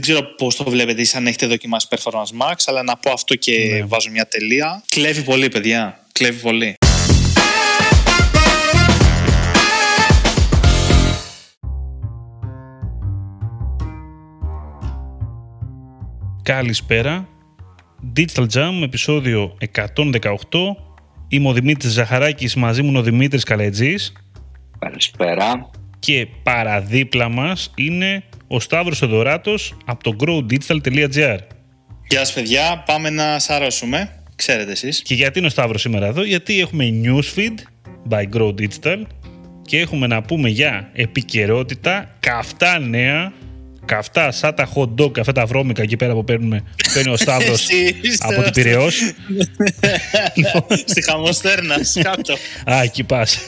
Δεν ξέρω πώς το βλέπετε, αν έχετε δοκιμάσει Performance Max, αλλά να πω αυτό και ναι. βάζω μια τελεία. Κλέβει πολύ, παιδιά. Κλέβει πολύ. Καλησπέρα. Digital Jam, επεισόδιο 118. Είμαι ο Δημήτρης Ζαχαράκης, μαζί μου ο Δημήτρης Καλετζής. Καλησπέρα. Και παραδίπλα μας είναι ο Σταύρος Οδωράτος από το growdigital.gr. Γεια σας παιδιά, πάμε να σαρώσουμε. Ξέρετε εσείς. Και γιατί είναι ο Σταύρος σήμερα εδώ, γιατί έχουμε newsfeed by Grow Digital και έχουμε να πούμε για επικαιρότητα, καυτά νέα καυτά σαν τα hot dog, αυτά τα βρώμικα εκεί πέρα που παίρνουμε, παίρνει ο Σταύρος από την Πυραιός. Στη χαμοστέρνα, κάτω. Α, εκεί πας.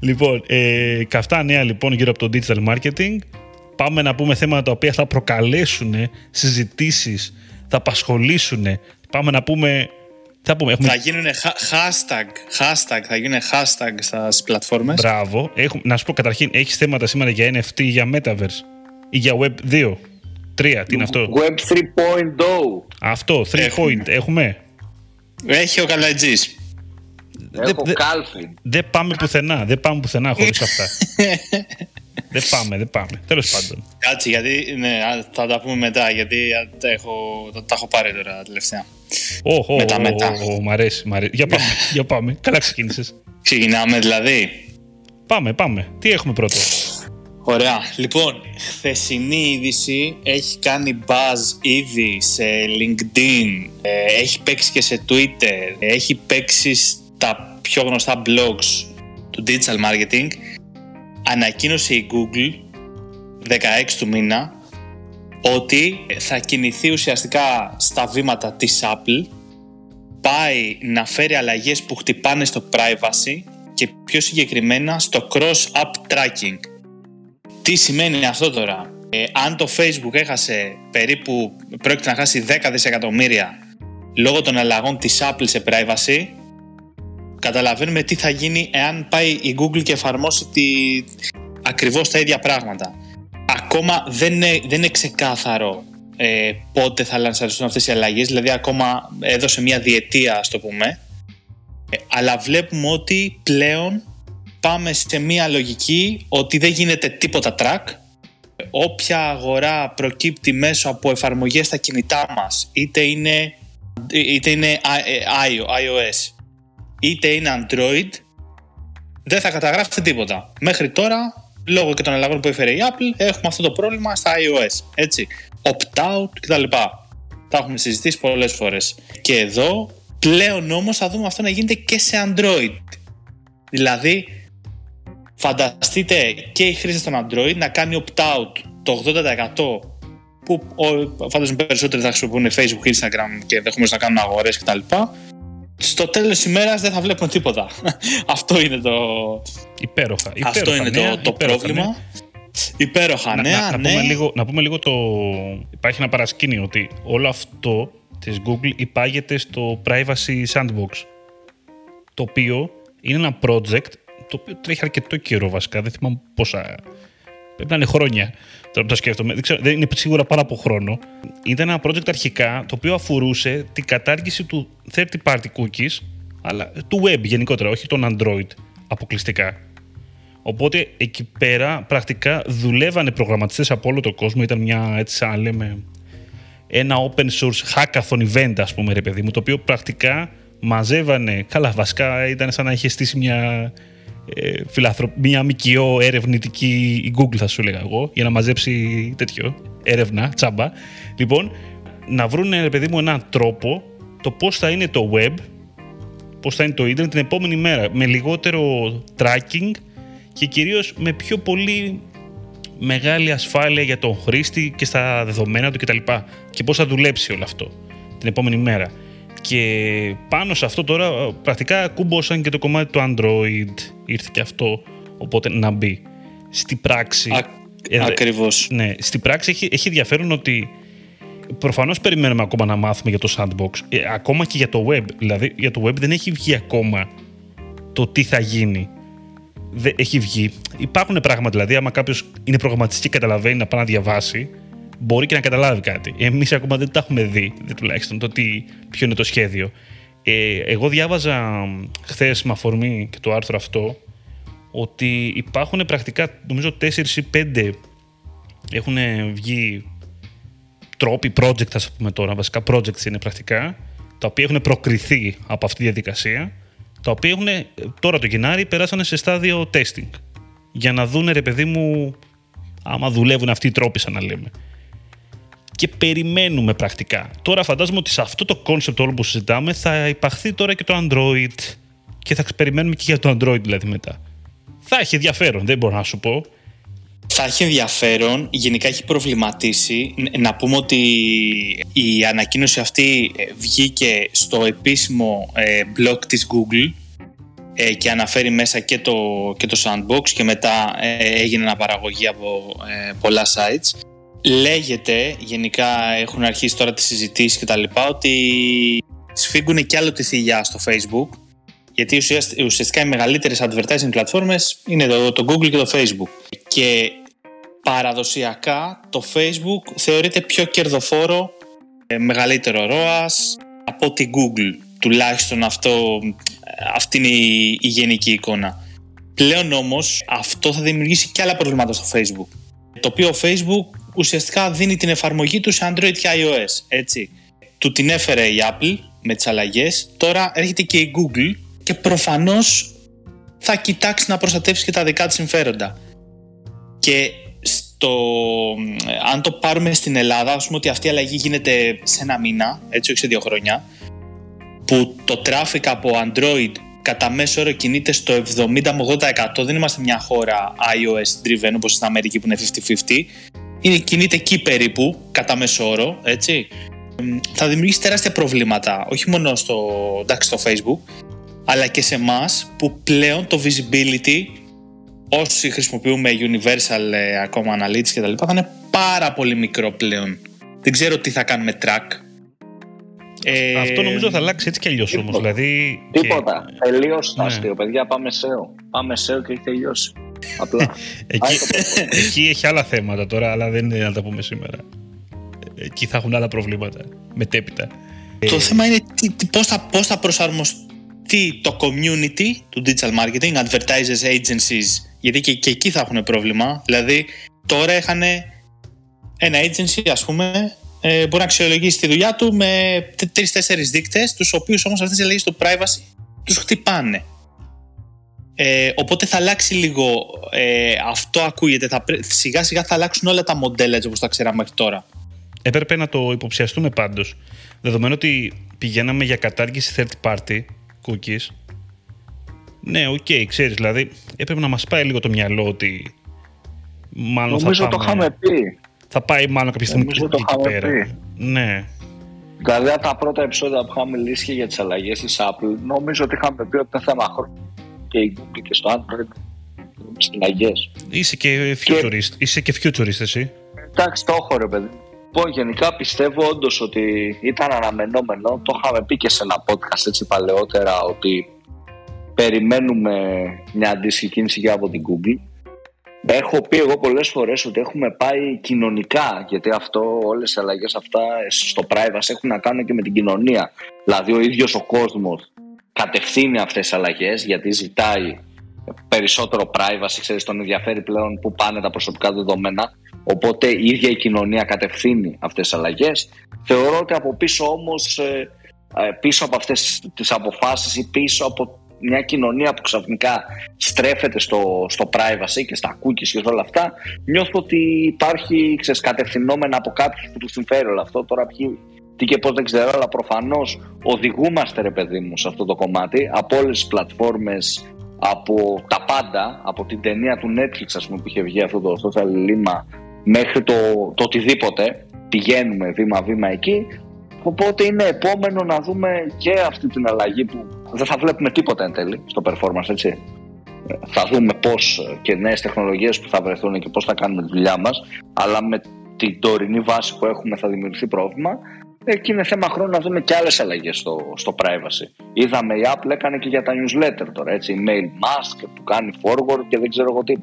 λοιπόν, ε, καυτά νέα λοιπόν γύρω από το digital marketing. Πάμε να πούμε θέματα τα οποία θα προκαλέσουν συζητήσεις, θα απασχολήσουν. Πάμε να πούμε θα, πούμε, έχουμε... θα γίνουν hashtag, hashtag, θα γίνουν hashtag στις πλατφόρμες. Μπράβο. Έχουμε, να σου πω καταρχήν, έχεις θέματα σήμερα για NFT ή για Metaverse; Ή για Web 2. 3, τι είναι αυτό; Web 3.0. Αυτό, 3 point, έχουμε; Έχει ο Καλατζής. Έχω δε, κάλφι. Δεν πάμε πουθενά, δεν πάμε πουθενά χωρίς αυτά. δεν πάμε, δεν πάμε. Τέλος πάντων. Κάτσε, γιατί ναι, θα τα πούμε μετά, γιατί τα έχω, τα έχω πάρει τώρα τελευταία. Όχι, μετά, μετά. Μ' αρέσει, μ' αρέσει. Για πάμε, για πάμε. Καλά ξεκίνησες. Ξεκινάμε δηλαδή. Πάμε, πάμε. Τι έχουμε πρώτο; Ωραία. Λοιπόν, χθεσινή είδηση έχει κάνει buzz ήδη σε LinkedIn, ε, έχει παίξει και σε Twitter, έχει παίξει στα πιο γνωστά blogs του digital marketing. Ανακοίνωσε η Google 16 του μήνα ότι θα κινηθεί ουσιαστικά στα βήματα της Apple πάει να φέρει αλλαγές που χτυπάνε στο privacy και πιο συγκεκριμένα στο cross-app tracking. Τι σημαίνει αυτό τώρα; Ε, αν το Facebook έχασε περίπου, πρόκειται να χάσει 10 δισεκατομμύρια λόγω των αλλαγών της Apple σε privacy, καταλαβαίνουμε τι θα γίνει εάν πάει η Google και εφαρμόσει τη... ακριβώς τα ίδια πράγματα. Ακόμα δεν είναι, δεν είναι ξεκάθαρο ε, πότε θα λανσαριστούν αυτές οι αλλαγές, δηλαδή ακόμα έδωσε μια διετία, ας το πούμε, ε, αλλά βλέπουμε ότι πλέον πάμε σε μια λογική ότι δεν γίνεται τίποτα track. Όποια αγορά προκύπτει μέσω από εφαρμογές στα κινητά μας, είτε είναι, είτε είναι iOS, είτε είναι Android, δεν θα καταγράφεται τίποτα. Μέχρι τώρα, λόγω και των αλλαγών που έφερε η Apple, έχουμε αυτό το πρόβλημα στα iOS. Έτσι. Opt-out κτλ. Τα έχουμε συζητήσει πολλές φορές. Και εδώ, πλέον όμως θα δούμε αυτό να γίνεται και σε Android. Δηλαδή, Φανταστείτε και οι χρήστε των Android να κάνει opt-out το 80% που φαντάζομαι περισσότεροι θα χρησιμοποιούν Facebook, Instagram και ενδεχομένως να κάνουν αγορές κτλ. Στο τέλος τη ημέρας δεν θα βλέπουμε τίποτα. Αυτό είναι το. Υπέροχα. υπέροχα Αυτό είναι νέα, το, το πρόβλημα. Ναι. Υπέροχα, να, νέα, να, ναι. Πούμε λίγο, να πούμε λίγο το. Υπάρχει ένα παρασκήνιο ότι όλο αυτό της Google υπάγεται στο Privacy Sandbox το οποίο είναι ένα project το οποίο τρέχει αρκετό καιρό βασικά. Δεν θυμάμαι πόσα. Πρέπει να είναι χρόνια. Τώρα το σκέφτομαι. Δεν, ξέρω, δεν είναι σίγουρα πάρα από χρόνο. Ήταν ένα project αρχικά το οποίο αφορούσε την κατάργηση του third party cookies, αλλά του web γενικότερα, όχι των Android αποκλειστικά. Οπότε εκεί πέρα πρακτικά δουλεύανε προγραμματιστές από όλο τον κόσμο. Ήταν μια έτσι σαν λέμε ένα open source hackathon event ας πούμε ρε παιδί μου το οποίο πρακτικά μαζεύανε, καλά βασικά ήταν σαν να είχε στήσει μια ε, μια μικιό ερευνητική η Google θα σου έλεγα εγώ για να μαζέψει τέτοιο έρευνα, τσάμπα. Λοιπόν, να βρουν ρε παιδί μου έναν τρόπο το πώς θα είναι το web, πώς θα είναι το ίντερνετ την επόμενη μέρα με λιγότερο tracking και κυρίως με πιο πολύ μεγάλη ασφάλεια για τον χρήστη και στα δεδομένα του κτλ. Και, και πώς θα δουλέψει όλο αυτό την επόμενη μέρα. Και πάνω σε αυτό τώρα πρακτικά κούμποσαν και το κομμάτι του Android. Ήρθε και αυτό, οπότε να μπει. Στη πράξη... Α, ε, ακριβώς. Ναι, στη πράξη έχει, έχει ενδιαφέρον ότι προφανώς περιμένουμε ακόμα να μάθουμε για το sandbox. Ε, ακόμα και για το web. Δηλαδή για το web δεν έχει βγει ακόμα το τι θα γίνει. Δεν έχει βγει. Υπάρχουν πράγματα δηλαδή, άμα κάποιος είναι προγραμματιστής και καταλαβαίνει να πάει να διαβάσει, μπορεί και να καταλάβει κάτι. Εμείς ακόμα δεν τα έχουμε δει, τουλάχιστον το τι, ποιο είναι το σχέδιο. Ε, εγώ διάβαζα χθες με αφορμή και το άρθρο αυτό ότι υπάρχουν πρακτικά νομίζω 4 ή 5 έχουν βγει τρόποι, project ας πούμε τώρα, βασικά projects είναι πρακτικά, τα οποία έχουν προκριθεί από αυτή τη διαδικασία, τα οποία έχουν τώρα το Γενάρη περάσανε σε στάδιο testing για να δούνε ρε παιδί μου άμα δουλεύουν αυτοί οι τρόποι σαν να λέμε. Και περιμένουμε πρακτικά. Τώρα φαντάζομαι ότι σε αυτό το concept όλο που συζητάμε θα υπαχθεί τώρα και το Android και θα περιμένουμε και για το Android δηλαδή μετά. Θα έχει ενδιαφέρον, δεν μπορώ να σου πω. Θα έχει ενδιαφέρον, γενικά έχει προβληματίσει. Να πούμε ότι η ανακοίνωση αυτή ε, βγήκε στο επίσημο ε, blog της Google ε, και αναφέρει μέσα και το, και το sandbox και μετά έγινε αναπαραγωγή από πολλά sites. Λέγεται, γενικά έχουν αρχίσει τώρα τις συζητήσεις και τα λοιπά, ότι σφίγγουν και άλλο τη θηλιά στο facebook γιατί ουσιαστικά οι μεγαλύτερες advertising πλατφόρμες είναι το, το Google και το Facebook. Και παραδοσιακά το Facebook θεωρείται πιο κερδοφόρο, ε, μεγαλύτερο ROAS από τη Google. Τουλάχιστον αυτό, αυτή είναι η, η γενική εικόνα. Πλέον όμως αυτό θα δημιουργήσει και άλλα προβλήματα στο Facebook. Το οποίο Facebook ουσιαστικά δίνει την εφαρμογή τους σε Android και iOS. Έτσι. Του την έφερε η Apple με τις αλλαγές. Τώρα έρχεται και η Google και προφανώς θα κοιτάξει να προστατεύσει και τα δικά της συμφέροντα. Και στο, αν το πάρουμε στην Ελλάδα, ας πούμε ότι αυτή η αλλαγή γίνεται σε ένα μήνα, έτσι όχι σε δύο χρόνια, που το traffic από Android κατά μέσο όρο κινείται στο 70 με 80%, δεν είμαστε μια χώρα iOS driven όπως στην Αμερική που είναι 50-50, είναι, κινείται εκεί περίπου, κατά μέσο όρο, έτσι. Θα δημιουργήσει τεράστια προβλήματα, όχι μόνο στο, εντάξει, στο Facebook, αλλά και σε εμάς που πλέον το visibility όσοι χρησιμοποιούμε universal ε, ακόμα analytics και τα λοιπά θα είναι πάρα πολύ μικρό πλέον. Δεν ξέρω τι θα κάνουμε track. Ε, Αυτό νομίζω θα αλλάξει έτσι κι αλλιώς όμως. Δηλαδή, τίποτα. Και... Τελείωσε το ναι. αστείο, παιδιά. Πάμε SEO. Πάμε SEO και έχει τελειώσει. Απλά. εκεί, εκεί έχει άλλα θέματα τώρα, αλλά δεν είναι να τα πούμε σήμερα. Εκεί θα έχουν άλλα προβλήματα. Μετέπειτα. Το ε, θέμα είναι πώς θα, πώς θα προσαρμοστούν τι το community του digital marketing, advertisers, agencies, γιατί και, και εκεί θα έχουν πρόβλημα. Δηλαδή, τώρα είχαν ένα agency, ας πούμε, ε, μπορεί να αξιολογήσει τη δουλειά του με τρει-τέσσερι δείκτες, τους οποίους όμως αυτές οι αλλαγές του privacy τους χτυπάνε. Ε, οπότε θα αλλάξει λίγο. Ε, αυτό ακούγεται. Θα, σιγά σιγά θα αλλάξουν όλα τα μοντέλα έτσι όπως τα ξέραμε μέχρι τώρα. Έπρεπε να το υποψιαστούμε πάντως. Δεδομένου ότι πηγαίναμε για κατάργηση third party, cookies. Ναι, OK, okay, ξέρεις, δηλαδή έπρεπε να μας πάει λίγο το μυαλό ότι μάλλον Νομίζω θα πάμε... το είχαμε πει. Θα πάει μάλλον κάποια στιγμή Νομίζω το εκεί πέρα. Πει. Ναι. Δηλαδή τα πρώτα επεισόδια που είχαμε λύσει για τις αλλαγές της Apple νομίζω ότι είχαμε πει ότι είναι θέμα χρόνου και η Google και στο Android στις αλλαγές. Είσαι και futurist, και... είσαι και futurist εσύ. Εντάξει, το έχω ρε παιδί. Λοιπόν, γενικά πιστεύω όντως ότι ήταν αναμενόμενο. Το είχαμε πει και σε ένα podcast έτσι παλαιότερα ότι περιμένουμε μια αντίστοιχη κίνηση και από την Google. Έχω πει εγώ πολλές φορές ότι έχουμε πάει κοινωνικά γιατί αυτό, όλες οι αλλαγές αυτά στο privacy έχουν να κάνουν και με την κοινωνία. Δηλαδή ο ίδιος ο κόσμος κατευθύνει αυτές τις αλλαγές γιατί ζητάει περισσότερο privacy, ξέρεις, τον ενδιαφέρει πλέον που πάνε τα προσωπικά δεδομένα Οπότε η ίδια η κοινωνία κατευθύνει αυτές τις αλλαγές. Θεωρώ ότι από πίσω όμως, ε, ε, πίσω από αυτές τις αποφάσεις ή πίσω από μια κοινωνία που ξαφνικά στρέφεται στο, στο privacy και στα cookies και όλα αυτά, νιώθω ότι υπάρχει ξέρεις, κατευθυνόμενα από κάποιους που τους συμφέρει όλο αυτό. Τώρα ποιοι, τι και πώς δεν ξέρω, αλλά προφανώς οδηγούμαστε ρε παιδί μου σε αυτό το κομμάτι από όλες τις πλατφόρμες από τα πάντα, από την ταινία του Netflix ας πούμε, που είχε βγει αυτό το social λίμα μέχρι το, το οτιδήποτε. Πηγαίνουμε βήμα-βήμα εκεί. Οπότε είναι επόμενο να δούμε και αυτή την αλλαγή που δεν θα βλέπουμε τίποτα εν τέλει στο performance, έτσι. Θα δούμε πώς και νέες τεχνολογίες που θα βρεθούν και πώς θα κάνουμε τη δουλειά μας, αλλά με την τωρινή βάση που έχουμε θα δημιουργηθεί πρόβλημα. Εκεί είναι θέμα χρόνου να δούμε και άλλες αλλαγές στο, στο privacy. Είδαμε η Apple έκανε και για τα newsletter τώρα, έτσι, email mask που κάνει forward και δεν ξέρω εγώ τι.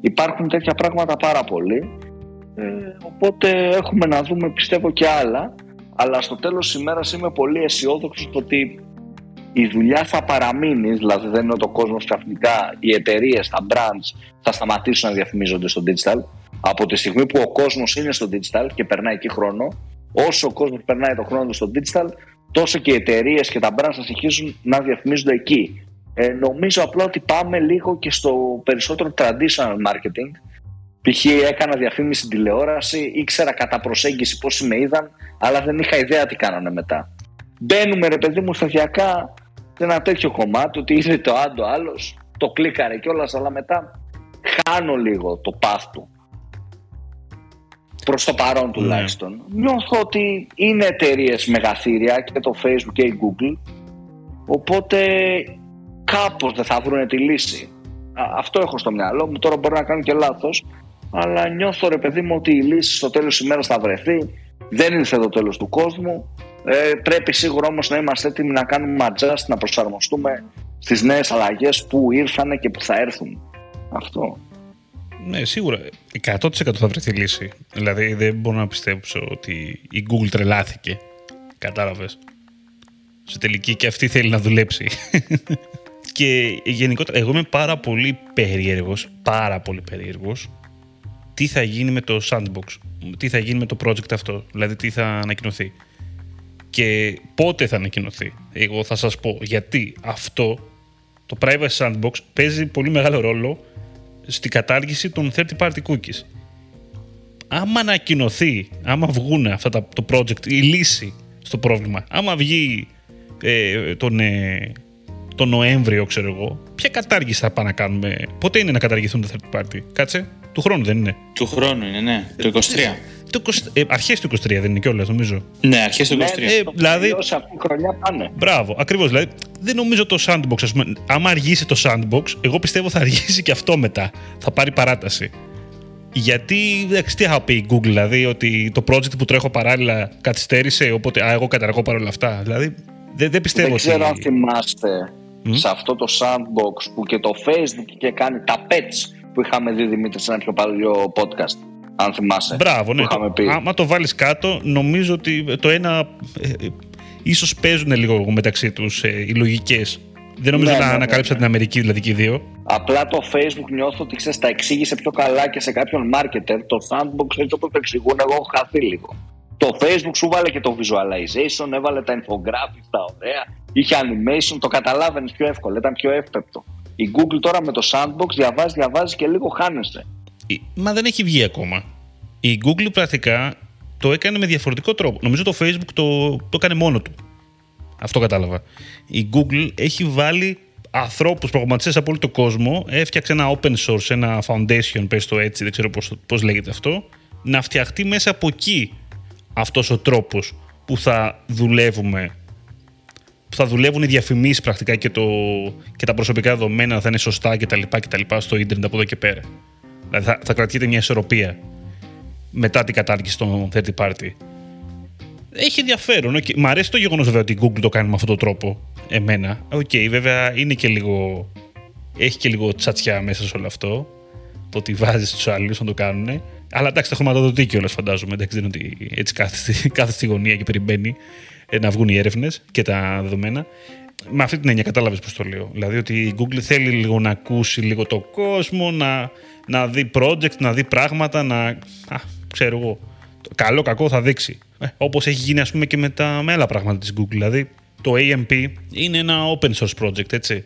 Υπάρχουν τέτοια πράγματα πάρα πολύ Ε, οπότε έχουμε να δούμε πιστεύω και άλλα. Αλλά στο τέλος της ημέρας είμαι πολύ αισιόδοξος ότι η δουλειά θα παραμείνει, δηλαδή δεν είναι ότι ο κόσμος ξαφνικά, οι εταιρείες, τα brands θα σταματήσουν να διαφημίζονται στο digital. Από τη στιγμή που ο κόσμος είναι στο digital και περνάει εκεί χρόνο, όσο ο κόσμος περνάει το χρόνο του στο digital, τόσο και οι εταιρείες και τα brands θα συνεχίσουν να διαφημίζονται εκεί. Ε, νομίζω απλά ότι πάμε λίγο και στο περισσότερο traditional marketing. Π.χ. έκανα διαφήμιση στην τηλεόραση, ήξερα κατά προσέγγιση πόσοι με είδαν, αλλά δεν είχα ιδέα τι κάνανε μετά. Μπαίνουμε ρε παιδί μου σταδιακά σε ένα τέτοιο κομμάτι ότι είδε το άντο άλλος, το κλίκαρε κιόλας, αλλά μετά χάνω λίγο το path του. Προς το παρόν τουλάχιστον. Ναι. Νιώθω ότι είναι εταιρείες μεγαθύρια και το Facebook και η Google οπότε κάπως δεν θα βρουν τη λύση. Αυτό έχω στο μυαλό μου, τώρα μπορεί να κάνω και λάθος αλλά νιώθω ρε παιδί μου ότι η λύση στο τέλος της ημέρας θα βρεθεί δεν ήρθε το τέλος του κόσμου ε, πρέπει σίγουρα όμως να είμαστε έτοιμοι να κάνουμε adjust, να προσαρμοστούμε στις νέες αλλαγές που ήρθαν και που θα έρθουν. Αυτό. Ναι, σίγουρα. 100% θα βρεθεί λύση. Δηλαδή δεν μπορώ να πιστέψω ότι η Google τρελάθηκε. Κατάλαβες. Σε τελική και αυτή θέλει να δουλέψει. και γενικότερα εγώ είμαι πάρα πολύ περίεργος, πάρα πολύ περίεργος τι θα γίνει με το sandbox, τι θα γίνει με το project αυτό, δηλαδή τι θα ανακοινωθεί και πότε θα ανακοινωθεί. Εγώ θα σας πω γιατί αυτό το Privacy Sandbox παίζει πολύ μεγάλο ρόλο στην κατάργηση των third party cookies. Άμα ανακοινωθεί, άμα βγουν αυτά τα, το project, η λύση στο πρόβλημα, άμα βγει ε, τον, ε, τον Νοέμβριο, ξέρω εγώ, ποια κατάργηση θα πάμε να κάνουμε, πότε είναι να καταργηθούν τα third party, κάτσε, του χρόνου δεν είναι. Του χρόνου είναι, ναι, το 23. Το 20, ε, αρχές του 23 δεν είναι κιόλας, νομίζω. Ναι, αρχές του 23. Ναι, ε, δηλαδή. αυτή χρονιά πάνε. Μπράβο, ακριβώς. Δηλαδή, δεν νομίζω το sandbox, ας πούμε. Άμα αργήσει το sandbox, εγώ πιστεύω θα αργήσει και αυτό μετά. Θα πάρει παράταση. Γιατί, εντάξει, τι είχα πει η Google, δηλαδή, ότι το project που τρέχω παράλληλα καθυστέρησε, οπότε α, εγώ καταργώ παρόλα αυτά. Δηλαδή, δεν, δεν πιστεύω δεν ξέρω αν θυμάστε σε αυτό το sandbox που και το Facebook είχε κάνει τα pets που είχαμε δει Δημήτρη σε ένα πιο παλιό podcast αν θυμάσαι. Μπράβο, ναι. Το, άμα το βάλεις κάτω, νομίζω ότι το ένα. Ε, ε ίσως παίζουν λίγο μεταξύ τους ε, οι λογικές. Δεν νομίζω ναι, να ναι, ανακάλυψα ναι, την Αμερική δηλαδή και οι δύο. Απλά το Facebook νιώθω ότι ξέρεις, τα εξήγησε πιο καλά και σε κάποιον marketer. Το sandbox έτσι όπω το εξηγούν, εγώ έχω χαθεί λίγο. Το Facebook σου βάλε και το visualization, έβαλε τα infographics, τα ωραία. Είχε animation, το καταλάβαινες πιο εύκολα, ήταν πιο εύπεπτο. Η Google τώρα με το sandbox διαβάζει, διαβάζει και λίγο χάνεσαι. Μα δεν έχει βγει ακόμα. Η Google πρακτικά το έκανε με διαφορετικό τρόπο. Νομίζω το Facebook το, το έκανε μόνο του. Αυτό κατάλαβα. Η Google έχει βάλει ανθρώπους, προγραμματιστές από όλο τον κόσμο, έφτιαξε ένα open source, ένα foundation, πες το έτσι, δεν ξέρω πώς, πώς λέγεται αυτό, να φτιαχτεί μέσα από εκεί αυτός ο τρόπος που θα δουλεύουμε που θα δουλεύουν οι διαφημίσεις πρακτικά και, το, και τα προσωπικά δεδομένα θα είναι σωστά κτλ. στο ίντερνετ από εδώ και πέρα. Δηλαδή θα, θα κρατιέται μια ισορροπία μετά την κατάργηση των third party. Έχει ενδιαφέρον. Okay. Μ' αρέσει το γεγονός βέβαια ότι η Google το κάνει με αυτόν τον τρόπο. Εμένα. OK, okay, βέβαια είναι και λίγο. Έχει και λίγο τσατσιά μέσα σε όλο αυτό. Το ότι βάζεις τους άλλους να το κάνουν. Αλλά εντάξει, θα χρηματοδοτεί κιόλας φαντάζομαι. Εντάξει, δεν είναι ότι έτσι κάθε στη γωνία και περιμένει ε, να βγουν οι έρευνες και τα δεδομένα με αυτή την έννοια κατάλαβες πώς το λέω. Δηλαδή ότι η Google θέλει λίγο να ακούσει λίγο το κόσμο, να, να δει project, να δει πράγματα, να. Α, ξέρω εγώ. Καλό, κακό θα δείξει. Ε, Όπως έχει γίνει, ας πούμε, και με τα με άλλα πράγματα της Google. Δηλαδή, το AMP είναι ένα open source project, έτσι.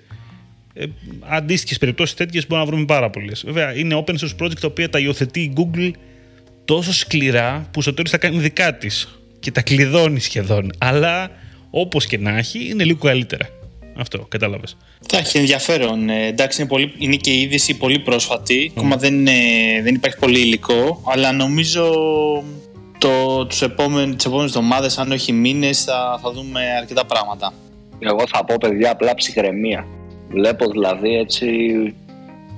Ε, Αντίστοιχες περιπτώσεις τέτοιες μπορούμε να βρούμε πάρα πολλές. Βέβαια, είναι open source project τα οποία τα υιοθετεί η Google τόσο σκληρά που στο τέλος θα κάνει δικά της και τα κλειδώνει σχεδόν. Αλλά Όπως και να έχει, είναι λίγο καλύτερα. Αυτό, κατάλαβες. Θα έχει ενδιαφέρον. Ε, εντάξει, είναι, πολύ, είναι και η είδηση πολύ πρόσφατη. Mm. Ακόμα δεν, δεν υπάρχει πολύ υλικό, αλλά νομίζω το, τους επόμενες, τις επόμενες εβδομάδες, αν όχι μήνες, θα, θα δούμε αρκετά πράγματα. Εγώ θα πω, παιδιά, απλά ψυχραιμία. Βλέπω δηλαδή έτσι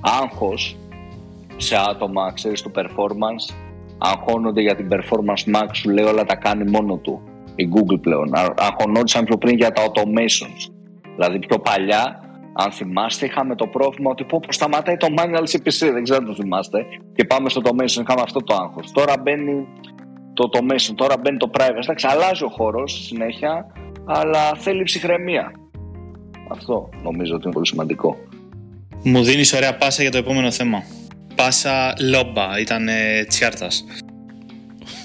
άγχος σε άτομα, ξέρεις, του performance. Αγχώνονται για την performance max, σου λέει όλα τα κάνει μόνο του η Google πλέον. Αγχωνόντουσαν πιο πριν για τα automations. Δηλαδή πιο παλιά Αν θυμάστε, είχαμε το πρόβλημα ότι πω, σταματάει το manual CPC, δεν ξέρω αν το θυμάστε. Και πάμε στο automation, είχαμε αυτό το άγχος. Τώρα μπαίνει το automation, τώρα μπαίνει το privacy. Εντάξει, αλλάζει ο χώρος συνέχεια, αλλά θέλει ψυχραιμία. Αυτό νομίζω ότι είναι πολύ σημαντικό. Μου δίνεις ωραία πάσα για το επόμενο θέμα. Πάσα Λόμπα, ήταν τσιάρτας.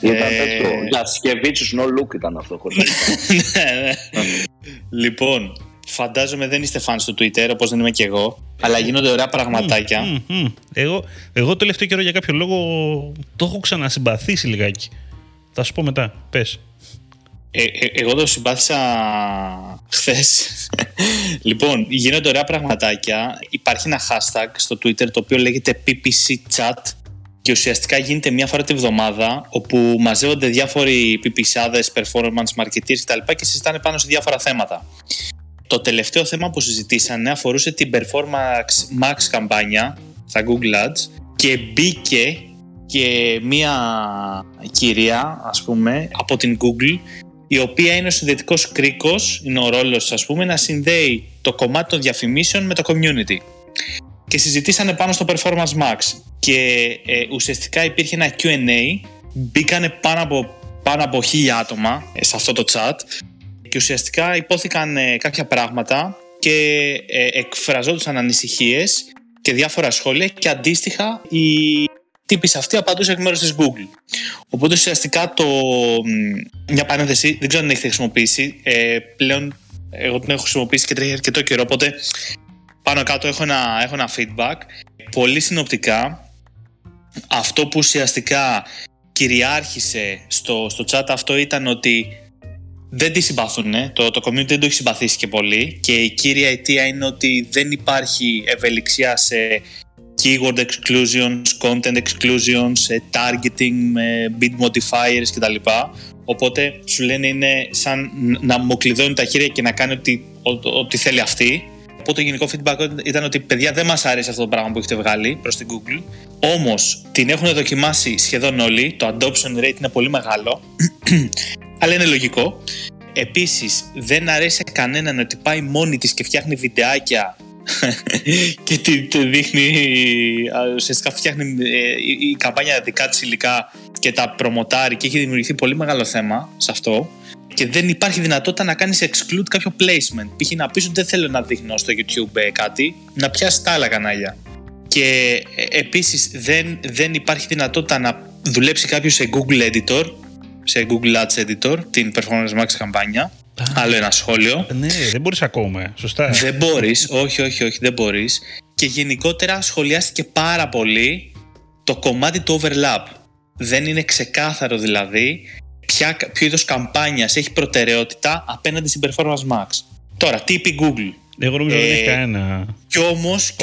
Ήταν ε... τέτοιο. Για σκευίτσου no look ήταν αυτό. ναι, ναι. Λοιπόν, φαντάζομαι δεν είστε φαν στο Twitter, όπως δεν είμαι και εγώ. Αλλά γίνονται ωραία πραγματάκια. Mm, mm, mm. Εγώ, εγώ τελευταίο καιρό για κάποιο λόγο το έχω ξανασυμπαθήσει λιγάκι. Θα σου πω μετά. Πες. Ε, ε, εγώ το συμπάθησα χθες. λοιπόν, γίνονται ωραία πραγματάκια. Υπάρχει ένα hashtag στο Twitter το οποίο λέγεται PPC Chat και ουσιαστικά γίνεται μια φορά τη βδομάδα όπου μαζεύονται διάφοροι PPC, performance marketers κτλ. και συζητάνε πάνω σε διάφορα θέματα. Το τελευταίο θέμα που συζητήσανε αφορούσε την Performance Max καμπάνια στα Google Ads και μπήκε και μία κυρία, ας πούμε, από την Google η οποία είναι ο συνδετικός κρίκος, είναι ο ρόλος ας πούμε, να συνδέει το κομμάτι των διαφημίσεων με το community. Και συζητήσανε πάνω στο Performance Max και ε, ουσιαστικά υπήρχε ένα Q&A, μπήκανε πάνω από, πάνω από χίλια άτομα ε, σε αυτό το chat και ουσιαστικά υπόθηκαν ε, κάποια πράγματα και ε, εκφραζόντουσαν ανησυχίες και διάφορα σχόλια και αντίστοιχα η τύπη αυτή απαντούσε εκ μέρους της Google. Οπότε ουσιαστικά το. Μια παρένθεση, δεν ξέρω αν έχετε χρησιμοποιήσει. Ε, πλέον εγώ την έχω χρησιμοποιήσει και τρέχει αρκετό καιρό. Οπότε πάνω κάτω έχω ένα, έχω ένα feedback. Πολύ συνοπτικά, αυτό που ουσιαστικά κυριάρχησε στο, στο chat αυτό ήταν ότι δεν τη συμπαθούν. Το, το community δεν το έχει συμπαθήσει και πολύ. Και η κύρια αιτία είναι ότι δεν υπάρχει ευελιξία σε keyword exclusions, content exclusions, targeting bid modifiers κτλ. Οπότε σου λένε είναι σαν να μου κλειδώνει τα χέρια και να κάνει ό,τι, ό,τι θέλει αυτή. Οπότε το γενικό feedback ήταν ότι παιδιά δεν μας άρεσε αυτό το πράγμα που έχετε βγάλει προς την Google. Όμως την έχουν δοκιμάσει σχεδόν όλοι, το adoption rate είναι πολύ μεγάλο αλλά είναι λογικό. Επίσης δεν αρέσει κανέναν ότι πάει μόνη της και φτιάχνει βιντεάκια και τη, τη δείχνει ουσιαστικά φτιάχνει ε, η, καμπάνια δικά της υλικά και τα προμοτάρει και έχει δημιουργηθεί πολύ μεγάλο θέμα σε αυτό και δεν υπάρχει δυνατότητα να κάνεις exclude κάποιο placement π.χ. να πεις ότι δεν θέλω να δείχνω στο YouTube ε, κάτι να πιάσεις τα άλλα κανάλια και ε, επίσης δεν, δεν υπάρχει δυνατότητα να δουλέψει κάποιος σε Google Editor σε Google Ads Editor, την Performance Max καμπάνια. Άλλο ένα σχόλιο. Ναι, δεν μπορείς ακόμα. Σωστά. Δεν μπορείς, όχι, όχι, όχι, δεν μπορείς. Και γενικότερα σχολιάστηκε πάρα πολύ το κομμάτι του overlap. Δεν είναι ξεκάθαρο δηλαδή ποια, ποιο είδος καμπάνιας έχει προτεραιότητα απέναντι στην Performance Max. Τώρα, τι είπε η Google. Εγώ νομίζω ε, δεν έχει κανένα. Κι όμως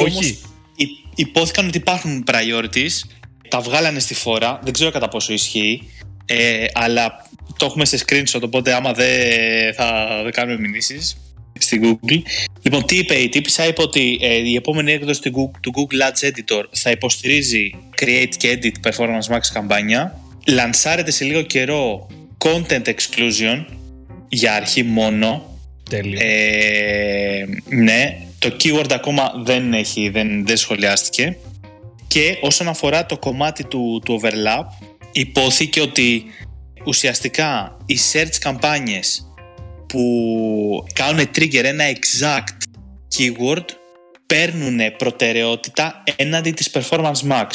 υπόθηκαν ότι υπάρχουν priorities. Τα βγάλανε στη φόρα. Δεν ξέρω κατά πόσο ισχύει. Ε, αλλά το έχουμε σε screenshot, οπότε άμα δεν θα δεν κάνουμε μηνύσεις στην Google. Λοιπόν, τι είπε η τύπησα, είπε ότι ε, η επόμενη έκδοση του Google, του Google Ads Editor θα υποστηρίζει Create και Edit Performance Max καμπάνια. Λανσάρεται σε λίγο καιρό Content Exclusion για αρχή μόνο. Τέλειο. Ε, ναι, το keyword ακόμα δεν έχει, δεν, δεν σχολιάστηκε. Και όσον αφορά το κομμάτι του, του overlap, υπόθηκε ότι ουσιαστικά οι search καμπάνιες που κάνουν trigger ένα exact keyword παίρνουν προτεραιότητα έναντι της performance max.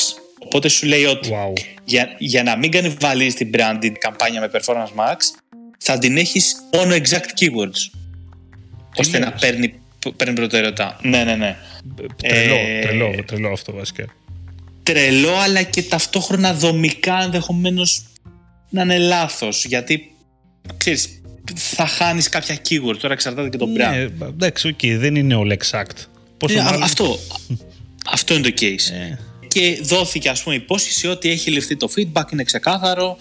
Οπότε σου λέει ότι για, για να μην κάνει βάλει την branded καμπάνια με performance max θα την έχεις μόνο exact keywords ώστε να παίρνει, παίρνει προτεραιότητα. Ναι, ναι, ναι. Τρελό, ε, τρελό, τρελό αυτό βασικά τρελό αλλά και ταυτόχρονα δομικά ενδεχομένως να είναι λάθος. Γιατί ξέρεις, θα χάνεις κάποια keyword. Τώρα εξαρτάται και το brand. Ναι, εντάξει, okay, δεν είναι all exact. Πόσο ε, Αυτό, αυτό είναι το case. Ε. Και δόθηκε ας πούμε υπόσχεση ότι έχει ληφθεί το feedback, είναι ξεκάθαρο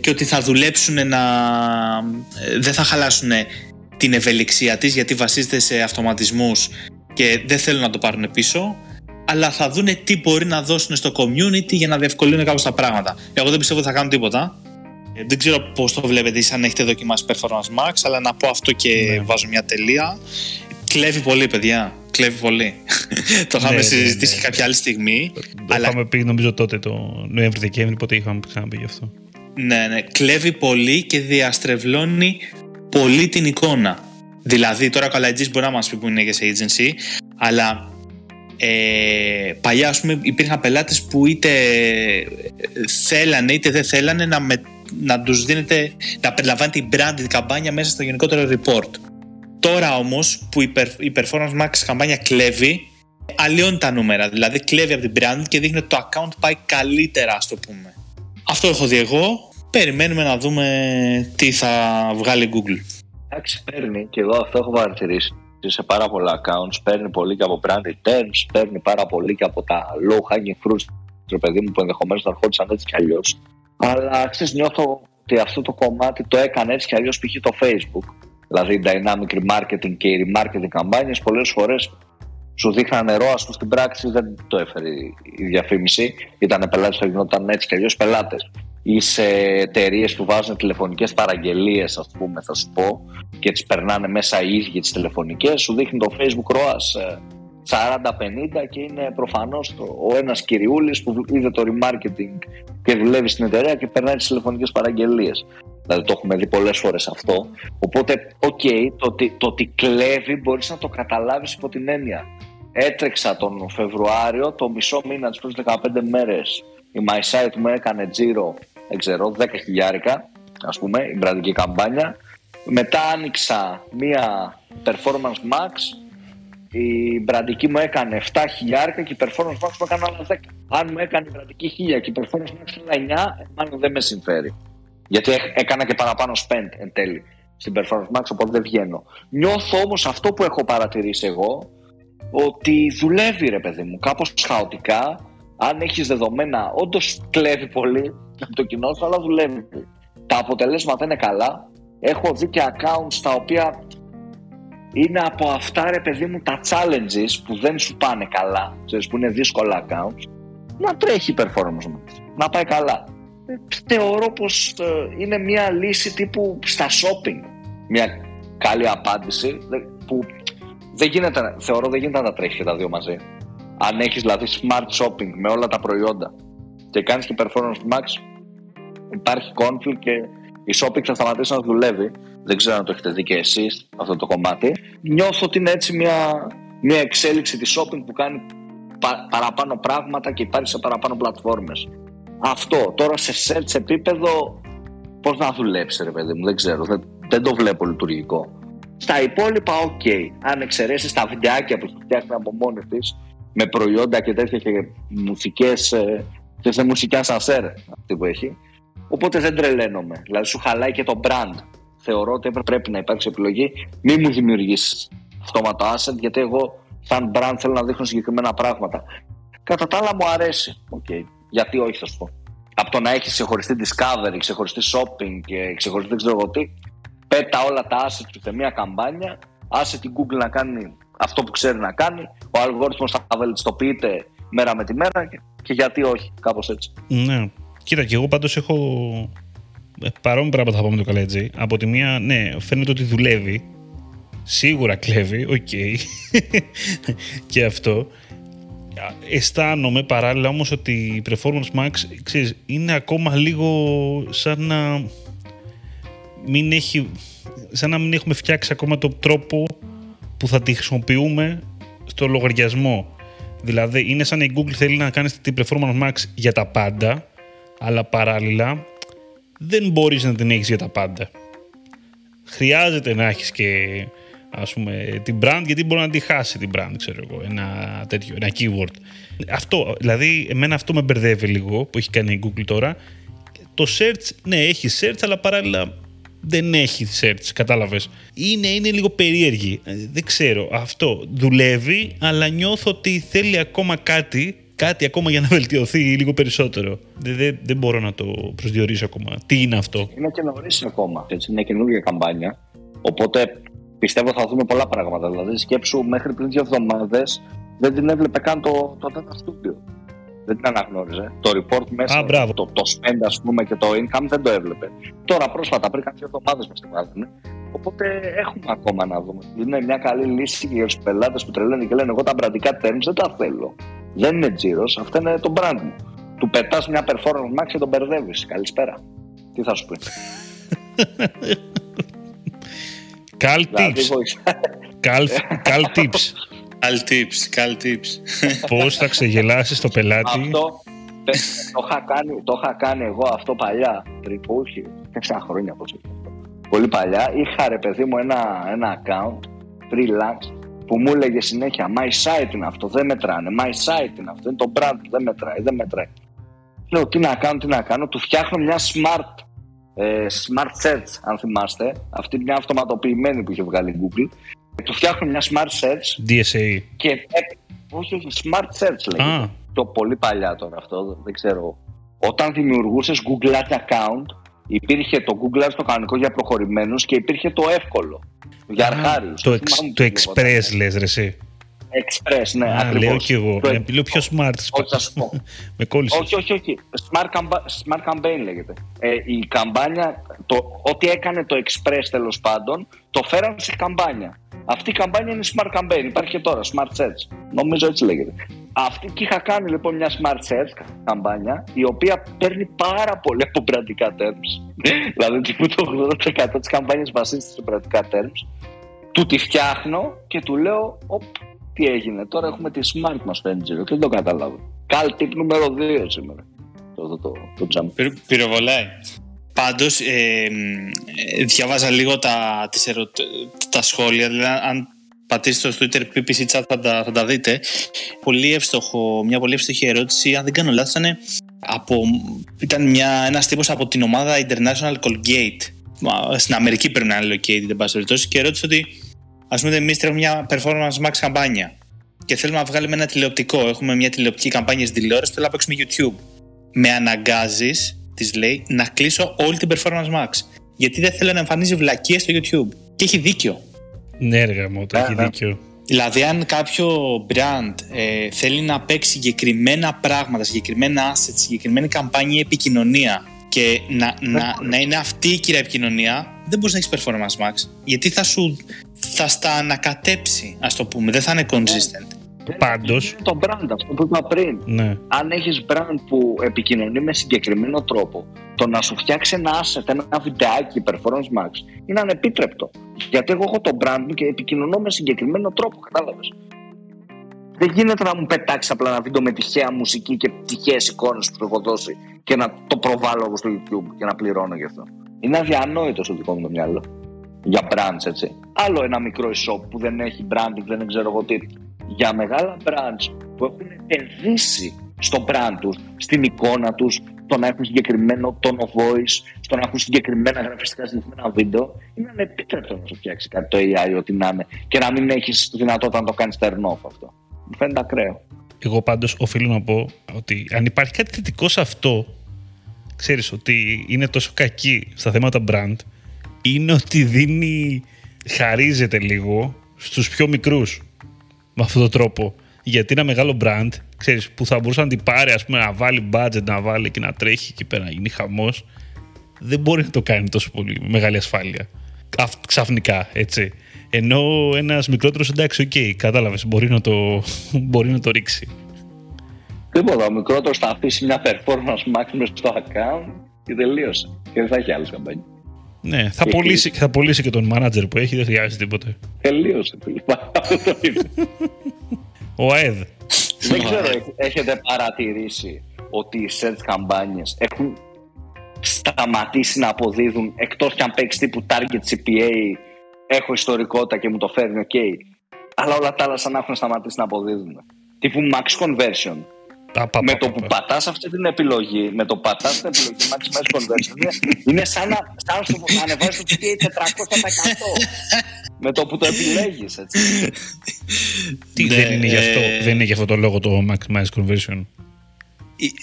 και ότι θα δουλέψουν να... Ε, δεν θα χαλάσουν την ευελιξία της γιατί βασίζεται σε αυτοματισμούς και δεν θέλουν να το πάρουν πίσω αλλά θα δουν τι μπορεί να δώσουν στο community για να διευκολύνουν κάπως τα πράγματα. Εγώ δεν πιστεύω ότι θα κάνουν τίποτα. Ε, δεν ξέρω πώς το βλέπετε, αν έχετε δοκιμάσει Performance Max, αλλά να πω αυτό και ναι. βάζω μια τελεία. Κλέβει πολύ, παιδιά. Κλέβει πολύ. το είχαμε ναι, ναι συζητήσει ναι, κάποια άλλη στιγμή. Το αλλά... είχαμε πει νομίζω τότε το Νοέμβρη-Δεκέμβρη, πότε είχαμε ξαναπεί γι' αυτό. Ναι, ναι. Κλέβει πολύ και διαστρεβλώνει πολύ την εικόνα. Δηλαδή, τώρα ο Καλατζής μπορεί να μας πει που είναι και σε agency, αλλά ε, παλιά ας πούμε υπήρχαν πελάτες που είτε θέλανε είτε δεν θέλανε να, με, να τους δίνεται, να περιλαμβάνει την branded καμπάνια μέσα στο γενικότερο report. Τώρα όμως που η, η Performance Max καμπάνια κλέβει, αλλοιώνει τα νούμερα. Δηλαδή κλέβει από την brand και δείχνει ότι το account πάει καλύτερα, ας το πούμε. Αυτό έχω δει εγώ. Περιμένουμε να δούμε τι θα βγάλει Google. Εντάξει, παίρνει και εγώ αυτό έχω παρατηρήσει σε πάρα πολλά accounts. Παίρνει πολύ και από branded terms, παίρνει πάρα πολύ και από τα low hanging fruits του παιδί μου που ενδεχομένως να ερχόντουσαν έτσι κι αλλιώς. Αλλά ξέρεις, νιώθω ότι αυτό το κομμάτι το έκανε έτσι κι αλλιώς π.χ. το Facebook Δηλαδή dynamic remarketing και οι remarketing καμπάνιες πολλές φορές σου δείχναν νερό, ας πούμε στην πράξη δεν το έφερε η διαφήμιση. Ήταν πελάτες που γινόταν έτσι και αλλιώς πελάτες. Ή σε εταιρείες που βάζουν τηλεφωνικές παραγγελίες, ας πούμε, θα σου πω, και τις περνάνε μέσα οι ίδιοι τις τηλεφωνικές. Σου δείχνει το Facebook ROAS 40-50 και είναι προφανώς ο ένας κυριούλης που είδε το remarketing και δουλεύει στην εταιρεία και περνάει τις τηλεφωνικές παραγγελίες. Δηλαδή το έχουμε δει πολλές φορές αυτό. Οπότε, οκ, το, ότι, το ότι κλέβει μπορείς να το καταλάβεις υπό την έννοια. Έτρεξα τον Φεβρουάριο, το μισό μήνα τις πρώτες 15 μέρες η MySite μου έκανε τζίρο, δεν ξέρω, 10 χιλιάρικα, ας πούμε, η μπραντική καμπάνια. Μετά άνοιξα μία Performance Max, η μπραντική μου έκανε 7 χιλιάρικα και η Performance Max μου έκανε άλλα 10. Αν μου έκανε η μπραντική 1000 και η Performance Max άλλα 9, μάλλον δεν με συμφέρει. Γιατί έκανα και παραπάνω spend εν τέλει στην Performance Max, οπότε δεν βγαίνω. Νιώθω όμως αυτό που έχω παρατηρήσει εγώ, ότι δουλεύει ρε παιδί μου, κάπως χαοτικά. Αν έχεις δεδομένα, όντως κλέβει πολύ από το κοινό σου, αλλά δουλεύει. Τα αποτελέσματα είναι καλά. Έχω δει και accounts τα οποία είναι από αυτά ρε παιδί μου τα challenges που δεν σου πάνε καλά, ξέρεις, που είναι δύσκολα accounts, να τρέχει η performance μας, να πάει καλά. Θεωρώ πως ε, είναι μια λύση τύπου στα shopping. Μια καλή απάντηση που δεν γίνεται, θεωρώ δεν γίνεται να τα τρέχεις και τα δύο μαζί. Αν έχεις δηλαδή smart shopping με όλα τα προϊόντα και κάνεις και performance max υπάρχει conflict και η shopping θα σταματήσει να δουλεύει δεν ξέρω αν το έχετε δει και εσείς αυτό το κομμάτι νιώθω ότι είναι έτσι μια, μια εξέλιξη της shopping που κάνει παραπάνω πράγματα και υπάρχει σε παραπάνω πλατφόρμες αυτό τώρα σε search επίπεδο πώς να δουλέψει ρε παιδί μου, δεν ξέρω, δεν, δεν το βλέπω λειτουργικό. Στα υπόλοιπα, OK. Okay. Αν εξαιρέσεις τα βιντεάκια που φτιάχνει από μόνη της με προϊόντα και τέτοια και μουσικές και σε μουσικά σανσέρ αυτή που έχει. Οπότε δεν τρελαίνομαι. Δηλαδή σου χαλάει και το brand. Θεωρώ ότι πρέπει να υπάρξει επιλογή. Μην μου δημιουργήσεις αυτόματα asset, γιατί εγώ σαν brand θέλω να δείχνω συγκεκριμένα πράγματα. Κατά τα άλλα μου αρέσει. Okay. Γιατί όχι, θα σου πω. Από το να έχεις ξεχωριστή discovery, ξεχωριστή shopping και ξεχωριστή δεν ξέρω τι, πέτα όλα τα assets του σε μια καμπάνια, άσε την Google να κάνει αυτό που ξέρει να κάνει, ο αλγόριθμος θα βελτιστοποιείται μέρα με τη μέρα και, και γιατί όχι, κάπως έτσι. Ναι. Κοίτα, και εγώ πάντως έχω ε, παρόμοια πράγματα θα πω με το καλέτζι. Από τη μία, ναι, φαίνεται ότι δουλεύει. Σίγουρα κλέβει, OK. Okay. και αυτό αισθάνομαι παράλληλα όμως ότι η Performance Max ξέρεις, είναι ακόμα λίγο σαν να μην έχει σαν να μην έχουμε φτιάξει ακόμα τον τρόπο που θα τη χρησιμοποιούμε στο λογαριασμό. Δηλαδή είναι σαν η Google θέλει να κάνει την Performance Max για τα πάντα αλλά παράλληλα δεν μπορείς να την έχεις για τα πάντα. Χρειάζεται να έχεις και ας πούμε, την brand, γιατί μπορεί να τη χάσει την brand, ξέρω εγώ, ένα τέτοιο, ένα keyword. Αυτό, δηλαδή, εμένα αυτό με μπερδεύει λίγο, που έχει κάνει η Google τώρα. Το search, ναι, έχει search, αλλά παράλληλα δεν έχει search, κατάλαβες. Είναι, είναι λίγο περίεργη, δεν ξέρω, αυτό δουλεύει, αλλά νιώθω ότι θέλει ακόμα κάτι κάτι ακόμα για να βελτιωθεί λίγο περισσότερο. Δεν, δεν, δεν μπορώ να το προσδιορίσω ακόμα. Τι είναι αυτό; Είναι και νωρί ακόμα. Έτσι, είναι καινούργια καμπάνια. Οπότε πιστεύω θα δούμε πολλά πράγματα. Δηλαδή, σκέψου μέχρι πριν δύο εβδομάδες δεν την έβλεπε καν το, το Data Studio. Δεν την αναγνώριζε. Το report μέσα, Α, το, το spend ας πούμε και το income δεν το έβλεπε. Τώρα πρόσφατα, πριν κάποιε εβδομάδες μας την βάλανε. Οπότε έχουμε ακόμα να δούμε. Είναι μια καλή λύση για τους πελάτες που τρελαίνουν και λένε: Εγώ τα μπραντικά terms δεν τα θέλω. Δεν είναι τζίρος, αυτό είναι το brand μου. Του πετάς μια performance max και τον μπερδεύεις. Καλησπέρα. Τι θα σου πει. Καλ Δηλαδή, tips. βοηθά- Καλ, καλ tips. Καλ tips, καλ tips. Πώς θα ξεγελάσεις το πελάτη; Αυτό πε- το, είχα κάνει, το είχα κάνει εγώ αυτό παλιά. Πριν που όχι, τέσσερα χρόνια πώς ήταν αυτό. Πολύ παλιά. Είχα ρε παιδί μου ένα, ένα account freelance που μου έλεγε συνέχεια My site είναι αυτό, δεν μετράνε. My site είναι αυτό, είναι το brand του, δεν μετράει, δεν μετράει. Λέω τι να κάνω, τι να κάνω. Του φτιάχνω μια smart, ε, smart search, αν θυμάστε. Αυτή μια αυτοματοποιημένη που είχε βγάλει η Google. Του φτιάχνω μια smart search DSA. και. ε, όχι, όχι, smart search λέγεται Α, το πολύ παλιά τώρα αυτό, δεν ξέρω. Όταν δημιουργούσες Google Ads account, υπήρχε το Google Ads το κανονικό για προχωρημένους και υπήρχε το εύκολο. Για αρχάριους. το, Δεν εξ, θυμάμαι το πώς λεγόταν. express λες ρε εσύ. Express, ναι, Α, ακριβώς. λέω κι εγώ. Το- Ε, Λέω πιο smart. Όχι, θα σου πω. Με κόλλησες. όχι, όχι, όχι. Smart, campa- smart campaign λέγεται. Ε, η καμπάνια, το, ό,τι έκανε το Express τέλος πάντων, το φέραν σε καμπάνια. Αυτή η καμπάνια είναι smart campaign. Υπάρχει και τώρα, smart search. Νομίζω έτσι λέγεται. Αυτή και είχα κάνει λοιπόν μια smart search καμπάνια, η οποία παίρνει πάρα πολύ από μπραντικά terms. δηλαδή, τύπου το 80% της καμπάνιας βασίζεται σε μπραντικά terms. Του τη φτιάχνω και του λέω, οπ, τι έγινε. Τώρα έχουμε τη smart μας φαίνεται και δεν το καταλάβω. Καλ tip νούμερο 2 σήμερα. Το, το, το, το jump. Πυρο- Πυροβολάει. Πάντως, ε, ε, διάβαζα λίγο τα, τις ερω- τα σχόλια, δηλαδή αν πατήσετε στο Twitter PPC chat θα τα, θα τα δείτε. Πολύ εύστοχο, μια πολύ εύστοχη ερώτηση, αν δεν κάνω λάθος, ήταν, από, ήταν μια, ένας τύπος από την ομάδα International Colgate. Μα, Στην Αμερική πρέπει να είναι located, εν πάση περιπτώσει, και ρώτησε ότι ας πούμε εμείς τρέχουμε μια performance max καμπάνια και θέλουμε να βγάλουμε ένα τηλεοπτικό. Έχουμε μια τηλεοπτική καμπάνια στην τηλεόραση, θέλω να παίξουμε YouTube. Με αναγκάζεις, της λέει, να κλείσω όλη την performance max. Γιατί δεν θέλω να εμφανίζει βλακίε στο YouTube. Και έχει δίκιο. Ναι, έργα μου, το Ναι, έχει ναι. δίκιο. Δηλαδή, αν κάποιο brand ε, θέλει να παίξει συγκεκριμένα πράγματα, συγκεκριμένα assets, συγκεκριμένη καμπάνια ή επικοινωνία και να, να, να είναι αυτή η κύρια επικοινωνία, δεν μπορείς να έχεις performance max. Γιατί θα σου θα στα ανακατέψει, ας το πούμε. Δεν θα είναι consistent. Πάντως, Είναι το brand, αυτό που είπα πριν. ναι. Αν έχεις brand που επικοινωνεί με συγκεκριμένο τρόπο, το να σου φτιάξει ένα asset, ένα βιντεάκι performance max, είναι ανεπίτρεπτο. Γιατί εγώ έχω το brand μου και επικοινωνώ με συγκεκριμένο τρόπο, κατάλαβες. Δεν γίνεται να μου πετάξεις απλά ένα βίντεο με τυχαία μουσική και τυχαίες εικόνες που σου έχω δώσει και να το προβάλλω εγώ στο YouTube και να πληρώνω γι' αυτό. Είναι αδιανόητο στο δικό μου το μυαλό. Για brands, έτσι. Άλλο ένα μικρό e-shop που δεν έχει branding, δεν ξέρω εγώ τι. Για μεγάλα brands που έχουν επενδύσει στο brand τους, στην εικόνα τους, το να έχουν συγκεκριμένο tone of voice, στο να έχουν συγκεκριμένα γραφιστικά συγκεκριμένα βίντεο, είναι ανεπίτρεπτο να σου φτιάξει κάτι το AI ό,τι να είναι και να μην έχεις δυνατότητα να το κάνεις turn off αυτό. Μου φαίνεται ακραίο. Εγώ πάντως οφείλω να πω ότι αν υπάρχει κάτι θετικό σε αυτό, ξέρεις ότι είναι τόσο κακή στα θέματα brand, είναι ότι δίνει, χαρίζεται λίγο στους πιο μικρούς με αυτόν τον τρόπο. Γιατί ένα μεγάλο brand, ξέρεις, που θα μπορούσε να την πάρει, ας πούμε, να βάλει budget, να βάλει και να τρέχει εκεί πέρα, να γίνει χαμός, δεν μπορεί να το κάνει τόσο πολύ με μεγάλη ασφάλεια. Αυ- Ξαφνικά, έτσι. Ενώ ένας μικρότερος, εντάξει, οκ, κατάλαβες, μπορεί να το, μπορεί να το ρίξει. Τίποτα, ο μικρότερος θα αφήσει μια performance max μέσα στο account και τελείωσε. Και δεν θα έχει άλλες καμπάνια. Ναι, θα Και πωλήσει, θα πωλήσει και τον manager που έχει, δεν χρειάζεται τίποτε. Τελείωσε. τελείωσε. Αυτό το είναι. Ο ΑΕΔ. Δεν ξέρω, έχ- έχετε παρατηρήσει ότι οι search καμπάνιες έχουν σταματήσει να αποδίδουν εκτός κι αν παίξει τύπου target CPA έχω ιστορικότητα και μου το φέρνει ok αλλά όλα τα άλλα σαν να έχουν σταματήσει να αποδίδουν τύπου max conversion Τα, πα, με πα, το πα, που πα. πατάς αυτή την επιλογή με το που πατάς την επιλογή maximize conversion είναι, είναι σαν να, σαν σου- να ανεβάζεις το CPA 400% με το που το επιλέγεις έτσι. Τι, Ναι, δεν, είναι γι' αυτό, ε, δεν είναι γι' αυτό το λόγο το maximize conversion;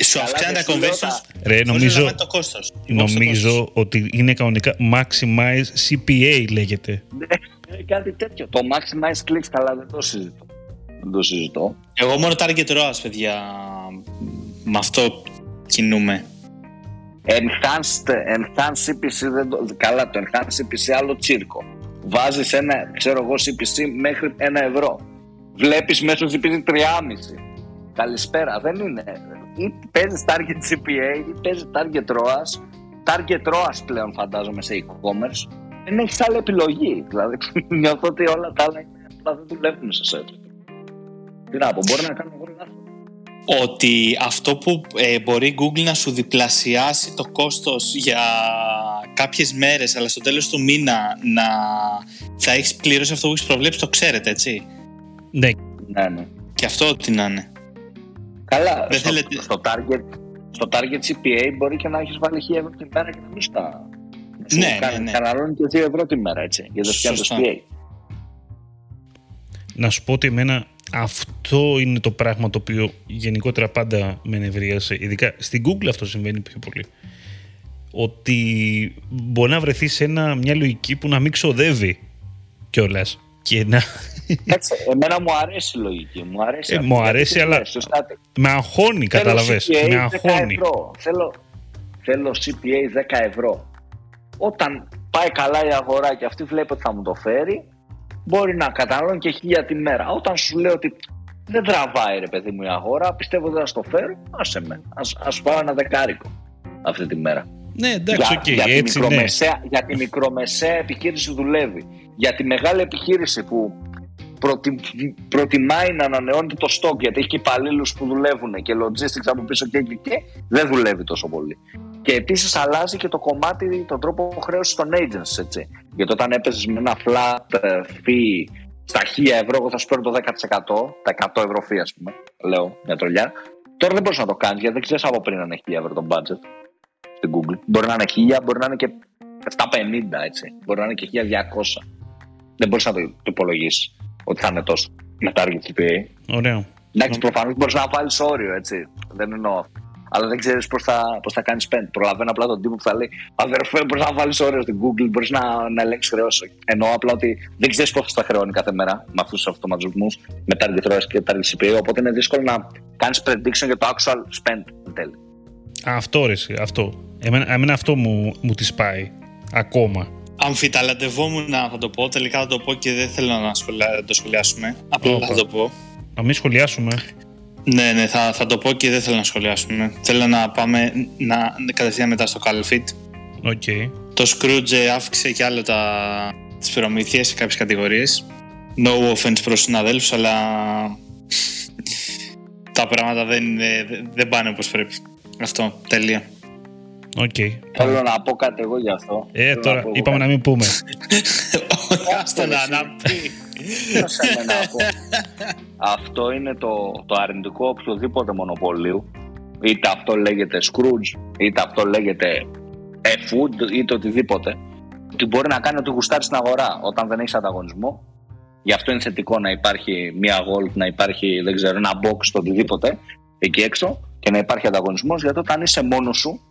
Σου Καλά, αυξάνει τα δεν σου λέω conversions; τα- Ρε, χωρίς να νομίζω- λαμβάνεις το κόστος. Νομίζω ότι είναι κανονικά maximize CPA λέγεται. Ναι, κάτι τέτοιο. Το maximize clicks καλά δεν το συζητώ. Δεν το συζητώ. Εγώ μόνο target ROAS, παιδιά, με αυτό κινούμε. Enhanced, enhanced CPC, δεν το, καλά το enhanced CPC άλλο τσίρκο. Βάζεις ένα, ξέρω εγώ, CPC μέχρι ένα ευρώ. Βλέπεις μέσω CPC 3,5. Καλησπέρα. Δεν είναι. Ή παίζεις target CPA ή παίζεις target ROAS. Target ROAS πλέον φαντάζομαι σε e-commerce. Δεν έχεις άλλη επιλογή. Δηλαδή νιώθω ότι όλα τα άλλα απλά δεν δουλεύουν σε σετ. Τι να πω, μπορεί να κάνω εγώ λάθος. Ότι αυτό που ε, μπορεί η Google να σου διπλασιάσει το κόστος για κάποιες μέρες αλλά στο τέλος του μήνα να θα έχεις πληρώσει αυτό που έχεις προβλέψει το ξέρετε έτσι; Ναι. Ναι, ναι. και αυτό ό,τι να είναι Καλά, Δεν στο, θέλετε- στο, target, στο target CPA μπορεί και να έχεις βάλει 1000 ευρώ την μέρα και να μην στα. Ναι, σου κάνει- ναι, ναι. Καναλώνει και 2 ευρώ τη μέρα, έτσι. Γιατί δεν φτιάχνει το Σωστά. CPA. Να σου πω ότι εμένα αυτό είναι το πράγμα το οποίο γενικότερα πάντα με νευρίασε. Ειδικά στην Google αυτό συμβαίνει πιο πολύ. Ότι μπορεί να βρεθεί σε ένα, μια λογική που να μην ξοδεύει κιόλας. Και να. Κάτσε, εμένα μου αρέσει η λογική. Μου αρέσει, Ε, αυτή. μου Γιατί αρέσει, τι αλλά- λες, σωστά. με αγχώνει, Θέλω κατάλαβες. CPA Με 10 αγχώνει. ευρώ. Θέλω, θέλω CPA 10 ευρώ. Όταν πάει καλά η αγορά και αυτή βλέπει ότι θα μου το φέρει, μπορεί να καταναλώνει και χίλια τη μέρα. Όταν σου λέω ότι δεν τραβάει ρε παιδί μου η αγορά, πιστεύω ότι θα στο φέρω, άσε με. Ας, ας πάω ένα δεκάρικο αυτή τη μέρα. Ναι, εντάξει, οκ, για, τη έτσι ναι. μικρομεσαία, για τη μικρομεσαία επιχείρηση δουλεύει. Για τη μεγάλη επιχείρηση που προτι, προτιμάει να ανανεώνεται το στόκ γιατί έχει και υπαλλήλους που δουλεύουν και logistics από πίσω και, και, και δεν δουλεύει τόσο πολύ. Και επίσης αλλάζει και το κομμάτι, τον τρόπο χρέωσης των agents. Έτσι. Γιατί όταν έπαιζες με ένα flat ε, fee στα 1000 ευρώ, εγώ θα σου παίρνω το 10%, τα 100 ευρώ fee, ας πούμε, λέω μια τρολιά. Τώρα δεν μπορείς να το κάνεις γιατί δεν ξέρεις από πριν αν είναι 1000 ευρώ το budget στην Google. Μπορεί να είναι 1000, μπορεί να είναι και 750, έτσι. Μπορεί να είναι και 1200. Δεν μπορείς να το, το υπολογίσεις ότι θα είναι τόσο με target CPA. Ωραίο. Εντάξει, προφανώς μπορείς να βάλεις όριο, έτσι. Δεν εννοώ. Αλλά δεν ξέρεις πώς θα, πώς θα κάνεις spend. Προλαβαίνω απλά τον τύπο που θα λέει Αδερφέ, μπορείς να βάλεις όριο στην Google, μπορείς να, να ελέγξεις χρεώσει. Εννοώ απλά ότι δεν ξέρεις πόσο θα χρεώνει κάθε μέρα με αυτούς τους αυτοματισμούς, με target ROAS και target CPA. Οπότε είναι δύσκολο να κάνεις prediction για το actual spend εν τέλει. Αυτό ρε, εσύ, αυτό. Εμένα, εμένα αυτό μου, μου τη πάει. Ακόμα. Αμφιταλαντευόμουν αν θα το πω, τελικά θα το πω και δεν θέλω να σχολιά, το σχολιάσουμε. Απλά Όπα. θα το πω. Να μην σχολιάσουμε. Ναι, ναι, θα, θα το πω και δεν θέλω να σχολιάσουμε. Θέλω να πάμε να, να- κατευθείαν μετά στο Calfit. OK. Το Skroutz ε, αύξησε και άλλο τα, τις προμήθειες σε κάποιες κατηγορίες. No offense προς συναδέλφους, αλλά τα πράγματα δεν, είναι- δεν πάνε όπως πρέπει. Αυτό, τέλεια. Οκ. Θέλω να πω κάτι εγώ γι' αυτό. Ε, Θέλω τώρα να πω εγώ είπαμε κάτι. να μην πούμε. Άστα να να πει. Άσε με να πω. Αυτό είναι το, το αρνητικό οποιοδήποτε μονοπωλίου. Είτε αυτό λέγεται Skroutz, είτε αυτό λέγεται e-food, είτε οτιδήποτε. Ότι μπορεί να κάνει ό,τι γουστάρει στην αγορά όταν δεν έχεις ανταγωνισμό. Γι' αυτό είναι θετικό να υπάρχει μία gold, να υπάρχει δεν ξέρω, ένα box, το οτιδήποτε εκεί έξω και να υπάρχει ανταγωνισμός. Γιατί όταν είσαι μόνος σου,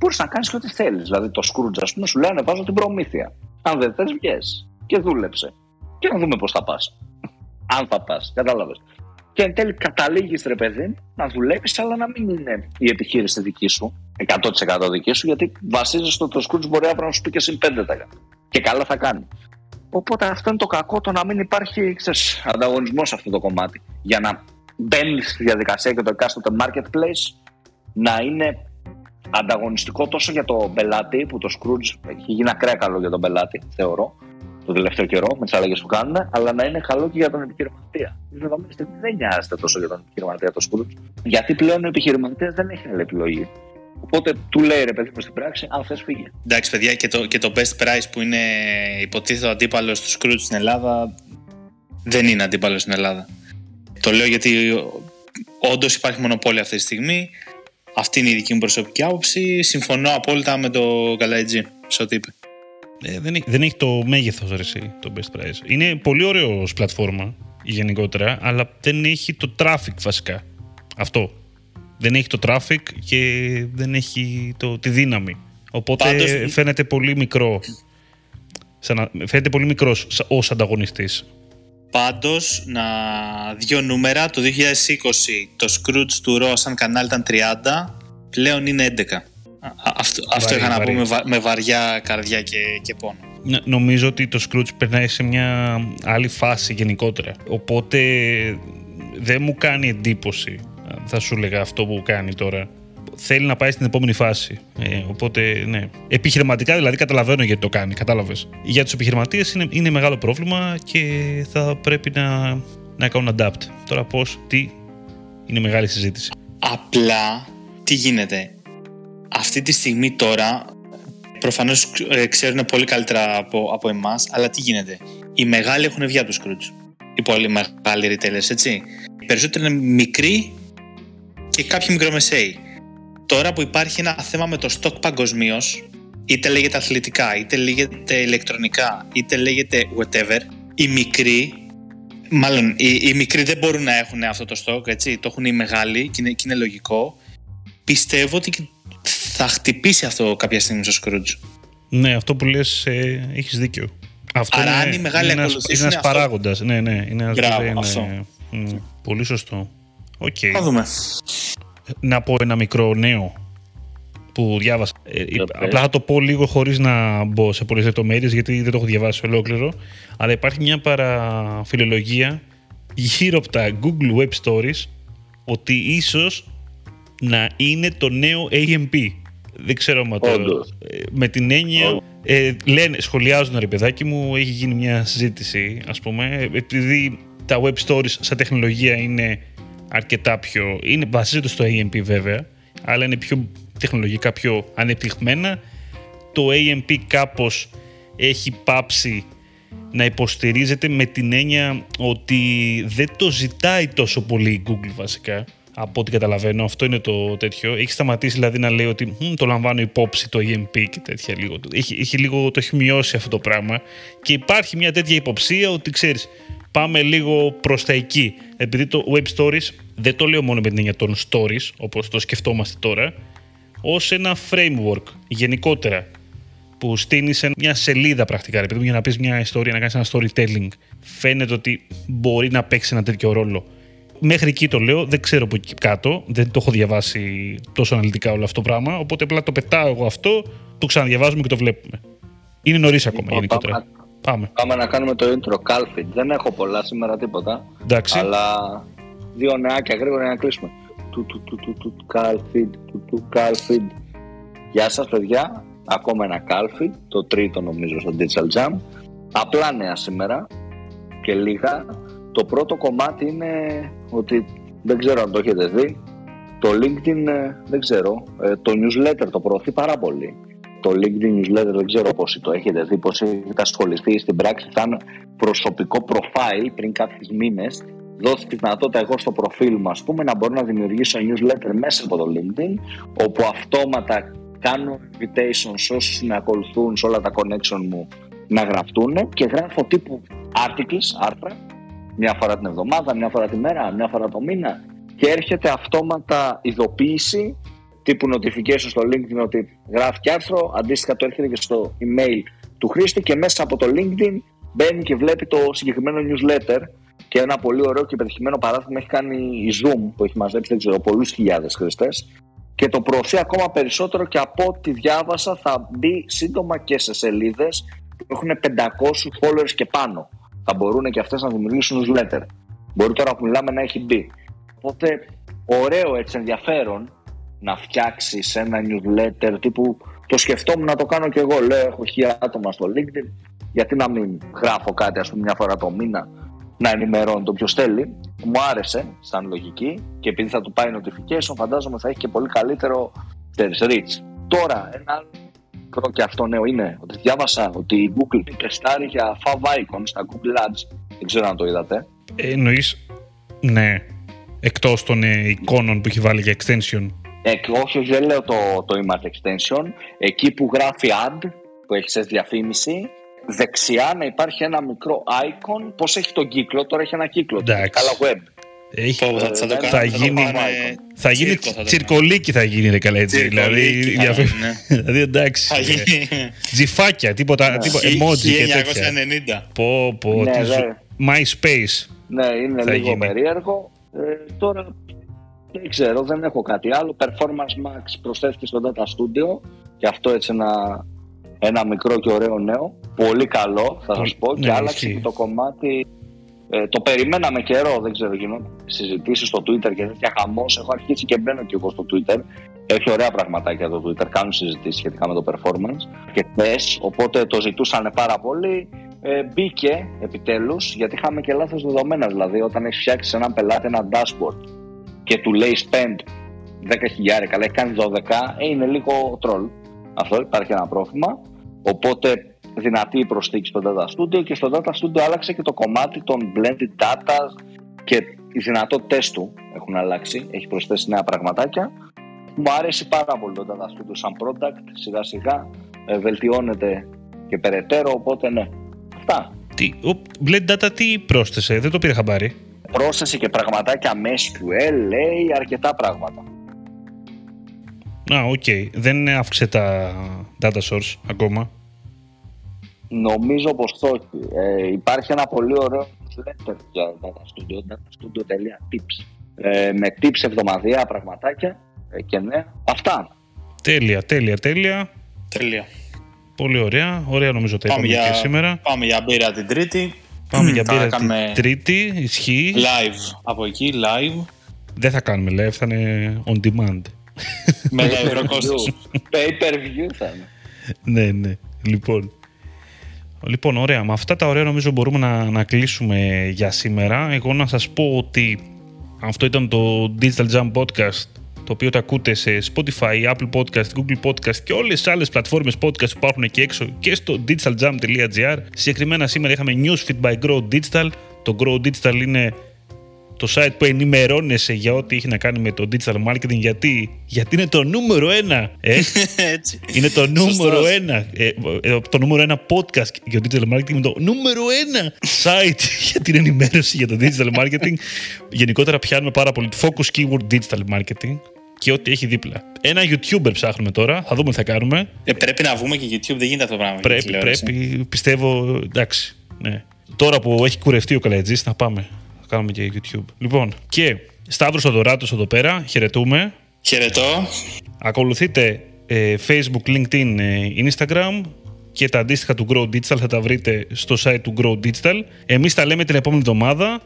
μπορείς να κάνεις και ό,τι θέλεις. Δηλαδή το Scrooge, ας πούμε, σου λέει ανεβάζω την προμήθεια. Αν δεν θες, βγες και δούλεψε. Και να δούμε πώς θα πας. Αν θα πας, κατάλαβες. Και εν τέλει καταλήγεις, ρε παιδί, να δουλεύεις, αλλά να μην είναι η επιχείρηση δική σου, 100% δική σου, γιατί βασίζεσαι στο ότι το Scrooge μπορεί αύριο να σου πει και συν 5%. Και καλά θα κάνει. Οπότε αυτό είναι το κακό, το να μην υπάρχει ανταγωνισμός σε αυτό το κομμάτι. Για να μπαίνεις στη διαδικασία και το εκάστοτε marketplace να είναι ανταγωνιστικό τόσο για τον πελάτη, που το Scrooge έχει γίνει ακραία καλό για τον πελάτη, θεωρώ, το τελευταίο καιρό, με τις αλλαγές που κάνουν, αλλά να είναι καλό και για τον επιχειρηματία. Τη δεδομένη στιγμή δεν νοιάζεται τόσο για τον επιχειρηματία το Scrooge, γιατί πλέον ο επιχειρηματίας δεν έχει άλλη επιλογή. Οπότε του λέει ρε παιδί μου στην πράξη, αν θες φύγε. Εντάξει, παιδιά, και το, και το best price που είναι υποτίθετο αντίπαλος του Scrooge στην Ελλάδα δεν είναι αντίπαλος στην Ελλάδα. Το λέω γιατί όντως υπάρχει μονοπόλιο αυτή τη στιγμή. Αυτή είναι η δική μου προσωπική άποψη. Συμφωνώ απόλυτα με το Καλαϊτζή σε ό,τι είπε. Ε, δεν, έχει, δεν έχει το μέγεθος ρε, εσύ, το Best Price. Είναι πολύ ωραίο πλατφόρμα γενικότερα, αλλά δεν έχει το traffic βασικά. Αυτό. Δεν έχει το traffic και δεν έχει το, τη δύναμη. Οπότε Πάντως- φαίνεται πολύ μικρό. Σαν να- φαίνεται πολύ μικρός σα- ως ανταγωνιστής. Πάντως, να δύο νούμερα. Το 2020 το Scrooge του Raw σαν κανάλι ήταν 30, πλέον είναι 11. Α, Αυτό, αυτό Βαρύ, είχα να βαρύ. πω με, βα- με βαριά καρδιά και, και πόνο. Ναι, Νομίζω ότι το Scrooge περνάει σε μια άλλη φάση γενικότερα. Οπότε δεν μου κάνει εντύπωση, θα σου έλεγα αυτό που κάνει τώρα. Θέλει να πάει στην επόμενη φάση. Ε, οπότε, ναι. Επιχειρηματικά δηλαδή καταλαβαίνω γιατί το κάνει, κατάλαβες. Για τους επιχειρηματίες είναι, είναι μεγάλο πρόβλημα και θα πρέπει να, να κάνουν adapt. Τώρα πώς, τι, είναι μεγάλη συζήτηση. Απλά, τι γίνεται; Αυτή τη στιγμή τώρα, προφανώς ε, ξέρουν πολύ καλύτερα από, από εμάς, αλλά τι γίνεται; Οι μεγάλοι έχουν βγει από το Scrooge. Οι πολύ μεγάλοι retailers, έτσι. Οι περισσότεροι είναι μικροί και κάποιοι μικρομεσαίοι. Τώρα που υπάρχει ένα θέμα με το stock παγκοσμίως, είτε λέγεται αθλητικά, είτε λέγεται ηλεκτρονικά, είτε λέγεται whatever, οι μικροί Μάλλον οι, οι μικροί δεν μπορούν να έχουν αυτό το stock, έτσι. Το έχουν οι μεγάλοι και είναι, και είναι λογικό. Πιστεύω ότι θα χτυπήσει αυτό κάποια στιγμή στο Skroutz. Ναι, αυτό που λες ε, έχεις δίκιο. Αυτό Άρα, είναι, αν οι μεγάλοι είναι ένας, ακολουθήσουν είναι ένας αυτό- παράγοντας. Ναι, ναι, είναι ένας Μπράβο, είναι- αυτό. μ, πολύ σωστό. Οκ. Θα δούμε. Να πω ένα μικρό νέο που διάβασα. Ε, Για πες. απλά θα το πω λίγο χωρίς να μπω σε πολλές λεπτομέρειες γιατί δεν το έχω διαβάσει ολόκληρο. Αλλά υπάρχει μια παραφιλολογία γύρω από τα Google Web Stories ότι ίσως να είναι το νέο AMP. Δεν ξέρω αν το... Όντως. ε, Με την έννοια... Όντως. Ε, λένε, σχολιάζουν ρε παιδάκι μου, έχει γίνει μια συζήτηση ας πούμε, επειδή τα web stories σαν τεχνολογία είναι αρκετά πιο, είναι, βασίζονται στο AMP βέβαια, αλλά είναι πιο τεχνολογικά πιο ανεπτυγμένα. Το AMP κάπως έχει πάψει να υποστηρίζεται με την έννοια ότι δεν το ζητάει τόσο πολύ η Google βασικά. Από ό,τι καταλαβαίνω, αυτό είναι το τέτοιο. Έχει σταματήσει δηλαδή να λέει ότι «Μμ, το λαμβάνω υπόψη το EMP και τέτοια λίγο. Έχει, έχει λίγο, το έχει μειώσει αυτό το πράγμα και υπάρχει μια τέτοια υποψία ότι ξέρεις, πάμε λίγο προς τα εκεί. Επειδή το Web Stories δεν το λέω μόνο με την έννοια των stories, όπως το σκεφτόμαστε τώρα, ως ένα framework γενικότερα που στείνει σε μια σελίδα πρακτικά. Επειδή για να πεις μια ιστορία, να κάνεις ένα storytelling, φαίνεται ότι μπορεί να παίξει ένα τέτοιο ρόλο. Μέχρι εκεί το λέω, δεν ξέρω από εκεί κάτω, δεν το έχω διαβάσει τόσο αναλυτικά όλο αυτό το πράγμα. Οπότε απλά το πετάω εγώ αυτό, το ξαναδιαβάζουμε και το βλέπουμε. Είναι νωρίς ακόμα Λοιπόν, γενικότερα. Πάμε- Πάμε. Πάμε να κάνουμε το intro. Calfit. Δεν έχω πολλά σήμερα τίποτα. Εντάξει. Αλλά δύο νεάκια γρήγορα για να κλείσουμε. Του του του του του Calfit. Του του Calfit. Γεια σας παιδιά. Ακόμα ένα Calfit. Το τρίτο νομίζω στο Digital Jam. Απλά νέα σήμερα και λίγα. Το πρώτο κομμάτι είναι ότι δεν ξέρω αν το έχετε δει. Το LinkedIn ε, δεν ξέρω. Ε, Το newsletter το προωθεί πάρα πολύ. Το LinkedIn newsletter δεν ξέρω πόσοι το έχετε δει, πόσοι έχετε ασχοληθεί στην πράξη. Σαν προσωπικό profile πριν κάποιους μήνες, δόθηκε τη δυνατότητα εγώ στο προφίλ μου, ας πούμε, να μπορώ να δημιουργήσω newsletter μέσα από το LinkedIn, όπου αυτόματα κάνω invitation σε όσους με ακολουθούν, σε όλα τα connection μου να γραφτούν και γράφω τύπου articles, άρθρα, μια φορά την εβδομάδα, μια φορά τη μέρα, μια φορά το μήνα και έρχεται αυτόματα ειδοποίηση τύπου notification στο LinkedIn ότι γράφει και άρθρο, αντίστοιχα το έρχεται και στο email του χρήστη και μέσα από το LinkedIn μπαίνει και βλέπει το συγκεκριμένο newsletter και ένα πολύ ωραίο και πετυχημένο παράδειγμα έχει κάνει η Zoom που έχει μαζέψει δεν ξέρω πολλούς χιλιάδες χρηστές και το προωθεί ακόμα περισσότερο και από ό,τι διάβασα θα μπει σύντομα και σε σελίδες που έχουν 500 followers και πάνω. Θα μπορούν και αυτές να δημιουργήσουν newsletter. Μπορεί τώρα που μιλάμε να έχει μπει. Οπότε ωραίο έτσι ενδιαφέρον να φτιάξεις ένα newsletter τύπου το σκεφτόμουν να το κάνω κι εγώ. Λέω έχω χίλια άτομα στο LinkedIn. Γιατί να μην γράφω κάτι, ας πούμε, μια φορά το μήνα να ενημερώνω το ποιος θέλει. Μου άρεσε σαν λογική και επειδή θα του πάει notification, φαντάζομαι θα έχει και πολύ καλύτερο ξέρεις, reach. Τώρα, ένα άλλο μικρό και αυτό νέο είναι ότι διάβασα ότι η Google τεστάρει για fav icons στα Google Ads. Δεν ξέρω αν το είδατε. Ε, εννοείς, ναι, εκτός των ε, εικόνων που έχει βάλει για extension. Ε, και όχι, όχι, δεν λέω το, το image extension. Εκεί που γράφει ad, που έχεις σε διαφήμιση, δεξιά να υπάρχει ένα μικρό icon. Πώς έχει τον κύκλο, τώρα έχει ένα κύκλο. Εντάξει. Καλά web. Έχει, Πω, θα, θα το Ε, κάνω. θα το γίνει- κάνω, θα γίνει τσίρκο, θα το τσιρκολίκι θα γίνει ρε καλά έτσι. Τσιρκολίκι Δηλαδή, θα διαφε- γίνει, ναι. δηλαδή εντάξει. Θα ε, γίνει. Τζιφάκια, τίποτα, τίποτα emoji και τέτοια. 1990. Πω, πω, Ναι, τι ναι. ζω- MySpace. Ναι, είναι Θα λίγο γίνει. περίεργο. Ε, τώρα δεν ξέρω, δεν έχω κάτι άλλο. Performance Max προσθέθηκε στο Data Studio και αυτό έτσι να ένα μικρό και ωραίο νέο. Πολύ καλό, θα σας πω. Ναι, και άλλαξε ισχύει. και το κομμάτι. Ε, το περιμέναμε καιρό, δεν ξέρω, γινόταν συζητήσεις στο Twitter και τέτοια χαμός. Έχω αρχίσει και μπαίνω και εγώ στο Twitter. Έχει ωραία πραγματάκια το Twitter, κάνουν συζητήσεις σχετικά με το performance και τεστ. Οπότε το ζητούσαν πάρα πολύ. Ε, μπήκε επιτέλους, γιατί είχαμε και λάθος δεδομένα. Δηλαδή, όταν έχεις φτιάξει σε έναν πελάτη ένα dashboard και του λέει spend 10 χιλιάρικα, αλλά έχει κάνει 12, ε, είναι λίγο troll. Αυτό υπάρχει ένα πρόβλημα. Οπότε δυνατή η προσθήκη στο Data Studio και στο Data Studio άλλαξε και το κομμάτι των blended data και οι δυνατότητε του έχουν αλλάξει. Έχει προσθέσει νέα πραγματάκια. Μου άρεσε πάρα πολύ το Data Studio σαν product. Σιγά σιγά ε, βελτιώνεται και περαιτέρω. Οπότε ναι. Αυτά. Τι, ο Blend Data τι πρόσθεσε, δεν το πήρα χαμπάρι. Πρόσθεσε και πραγματάκια με SQL, λέει αρκετά πράγματα. Α, οκ. Δεν αύξησε τα data source ακόμα. Νομίζω πως το όχι. Ε, υπάρχει ένα πολύ ωραίο newsletter για Data Studio, datastudio.tips. Ε, με tips εβδομαδιαία πραγματάκια ε, και ναι. Αυτά. Τέλεια, τέλεια, τέλεια. Τέλεια. Πολύ ωραία. Ωραία νομίζω τα Πάμε είπαμε για, και σήμερα. πάμε για μπύρα την Τρίτη. Πάμε για Θα μπύρα κάνουμε την Τρίτη. Ισχύει. live από εκεί, live. Δεν θα κάνουμε live, θα είναι on demand. με τα ευρωκόστος. Pay per view θα είναι. ναι, ναι. Λοιπόν. Λοιπόν, ωραία. Με αυτά τα ωραία νομίζω μπορούμε να, να κλείσουμε για σήμερα. Εγώ να σας πω ότι αυτό ήταν το Digital Jam Podcast το οποίο το ακούτε σε Spotify, Apple Podcast, Google Podcast και όλες τις άλλες πλατφόρμες podcast που υπάρχουν εκεί έξω και στο digitaljam.gr. Συγκεκριμένα σήμερα είχαμε Newsfeed by Grow Digital. Το Grow Digital είναι το site που ενημερώνεσαι για ό,τι έχει να κάνει με το digital marketing. Γιατί, γιατί είναι το νούμερο ένα. Ε; Έτσι. Είναι το νούμερο Σωστός. ένα. Ε, ε, το νούμερο ένα podcast για το digital marketing. Είναι το νούμερο ένα site για την ενημέρωση για το digital marketing. Γενικότερα πιάνουμε πάρα πολύ focus keyword digital marketing και ό,τι έχει δίπλα. Ένα YouTuber ψάχνουμε τώρα. Θα δούμε τι θα κάνουμε. Ε, πρέπει να βγούμε και YouTube, δεν γίνεται αυτό το πράγμα. για Πρέπει, τηλεόραση. πρέπει. Πιστεύω. Εντάξει. Ναι. Τώρα που έχει κουρευτεί ο Καλατζής, να πάμε. Θα κάνουμε και YouTube. Λοιπόν, και Σταύρος Οδωράτος εδώ πέρα. Χαιρετούμε. Χαιρετώ. Ακολουθείτε ε, Facebook, LinkedIn, ε, Instagram και τα αντίστοιχα του Grow Digital θα τα βρείτε στο site του Grow Digital. Εμείς τα λέμε την επόμενη εβδομάδα.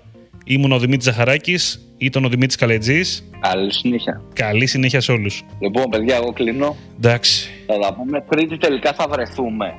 Ήμουν ο Δημήτρης Ζαχαράκης, ήταν ο Δημήτρης Καλετζής. Καλή συνέχεια. Καλή συνέχεια σε όλους. Λοιπόν, παιδιά, εγώ κλείνω. Εντάξει. Θα τα πούμε. Τρίτη τελικά θα βρεθούμε.